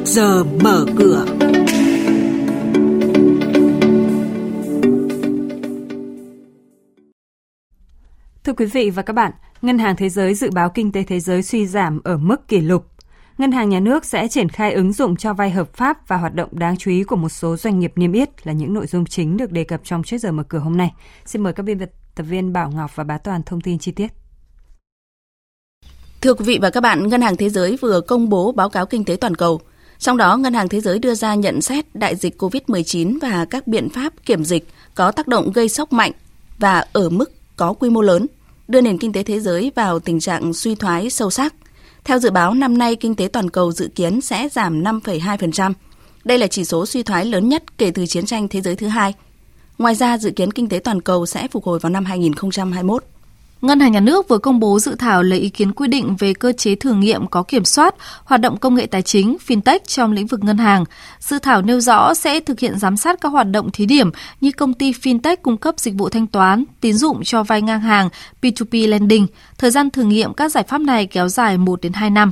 trước giờ mở cửa. Thưa quý vị và các bạn, Ngân hàng Thế giới dự báo kinh tế thế giới suy giảm ở mức kỷ lục. Ngân hàng Nhà nước sẽ triển khai ứng dụng cho vay hợp pháp và hoạt động đáng chú ý của một số doanh nghiệp niêm yết là những nội dung chính được đề cập trong trước giờ mở cửa hôm nay. Xin mời các biên tập viên Bảo Ngọc và Bá Toàn thông tin chi tiết. Thưa quý vị và các bạn, Ngân hàng Thế giới vừa công bố báo cáo kinh tế toàn cầu. Trong đó, Ngân hàng Thế giới đưa ra nhận xét đại dịch COVID-19 và các biện pháp kiểm dịch có tác động gây sốc mạnh và ở mức có quy mô lớn, đưa nền kinh tế thế giới vào tình trạng suy thoái sâu sắc. Theo dự báo, năm nay kinh tế toàn cầu dự kiến sẽ giảm 5,2%. Đây là chỉ số suy thoái lớn nhất kể từ chiến tranh thế giới thứ hai. Ngoài ra, dự kiến kinh tế toàn cầu sẽ phục hồi vào năm 2021. Ngân hàng Nhà nước vừa công bố dự thảo lấy ý kiến quy định về cơ chế thử nghiệm có kiểm soát hoạt động công nghệ tài chính fintech trong lĩnh vực ngân hàng. Dự thảo nêu rõ sẽ thực hiện giám sát các hoạt động thí điểm như công ty fintech cung cấp dịch vụ thanh toán, tín dụng cho vay ngang hàng, P2P lending. Thời gian thử nghiệm các giải pháp này kéo dài 1 đến 2 năm.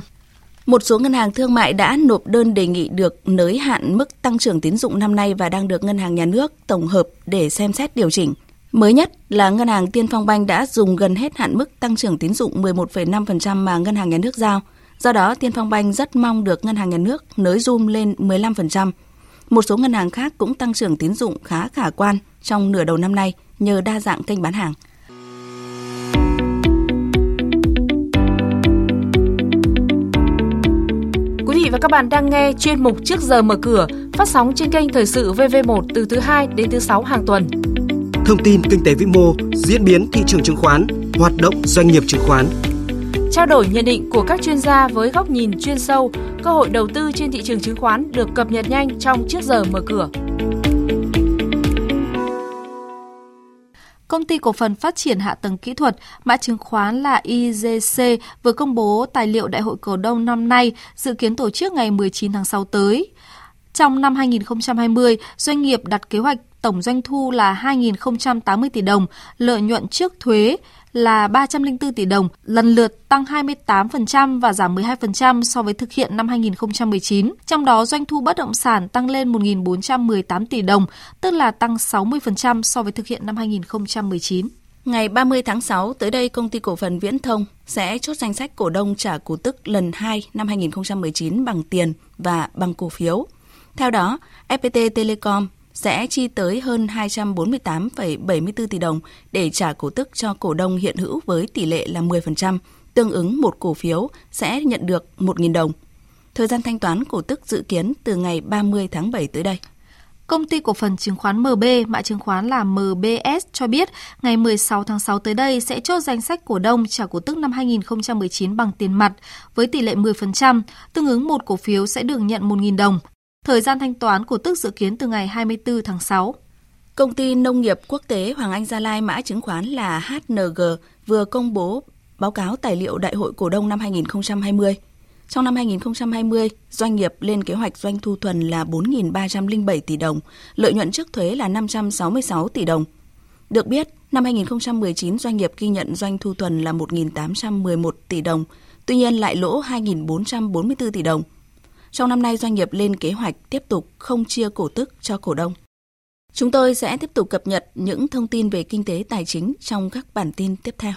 Một số ngân hàng thương mại đã nộp đơn đề nghị được nới hạn mức tăng trưởng tín dụng năm nay và đang được ngân hàng nhà nước tổng hợp để xem xét điều chỉnh. Mới nhất là Ngân hàng Tiên Phong Banh đã dùng gần hết hạn mức tăng trưởng tín dụng 11,5% mà Ngân hàng Nhà nước giao. Do đó, Tiên Phong Banh rất mong được Ngân hàng Nhà nước nới zoom lên 15%. Một số ngân hàng khác cũng tăng trưởng tín dụng khá khả quan trong nửa đầu năm nay nhờ đa dạng kênh bán hàng. Quý vị và các bạn đang nghe chuyên mục Trước giờ mở cửa phát sóng trên kênh Thời sự VV1 từ thứ 2 đến thứ 6 hàng tuần thông tin kinh tế vĩ mô, diễn biến thị trường chứng khoán, hoạt động doanh nghiệp chứng khoán. Trao đổi nhận định của các chuyên gia với góc nhìn chuyên sâu, cơ hội đầu tư trên thị trường chứng khoán được cập nhật nhanh trong trước giờ mở cửa. Công ty cổ phần phát triển hạ tầng kỹ thuật, mã chứng khoán là IGC vừa công bố tài liệu Đại hội cổ đông năm nay dự kiến tổ chức ngày 19 tháng 6 tới. Trong năm 2020, doanh nghiệp đặt kế hoạch tổng doanh thu là 2.080 tỷ đồng, lợi nhuận trước thuế là 304 tỷ đồng, lần lượt tăng 28% và giảm 12% so với thực hiện năm 2019. Trong đó, doanh thu bất động sản tăng lên 1.418 tỷ đồng, tức là tăng 60% so với thực hiện năm 2019. Ngày 30 tháng 6, tới đây công ty cổ phần Viễn Thông sẽ chốt danh sách cổ đông trả cổ tức lần 2 năm 2019 bằng tiền và bằng cổ phiếu. Theo đó, FPT Telecom sẽ chi tới hơn 248,74 tỷ đồng để trả cổ tức cho cổ đông hiện hữu với tỷ lệ là 10%, tương ứng một cổ phiếu sẽ nhận được 1.000 đồng. Thời gian thanh toán cổ tức dự kiến từ ngày 30 tháng 7 tới đây. Công ty cổ phần chứng khoán MB, mã chứng khoán là MBS cho biết ngày 16 tháng 6 tới đây sẽ chốt danh sách cổ đông trả cổ tức năm 2019 bằng tiền mặt với tỷ lệ 10%, tương ứng một cổ phiếu sẽ được nhận 1.000 đồng. Thời gian thanh toán của tức dự kiến từ ngày 24 tháng 6. Công ty nông nghiệp quốc tế Hoàng Anh Gia Lai mã chứng khoán là HNG vừa công bố báo cáo tài liệu Đại hội cổ đông năm 2020. Trong năm 2020, doanh nghiệp lên kế hoạch doanh thu thuần là 4.307 tỷ đồng, lợi nhuận trước thuế là 566 tỷ đồng. Được biết, năm 2019 doanh nghiệp ghi nhận doanh thu thuần là 1.811 tỷ đồng, tuy nhiên lại lỗ 2.444 tỷ đồng – trong năm nay, doanh nghiệp lên kế hoạch tiếp tục không chia cổ tức cho cổ đông. Chúng tôi sẽ tiếp tục cập nhật những thông tin về kinh tế tài chính trong các bản tin tiếp theo.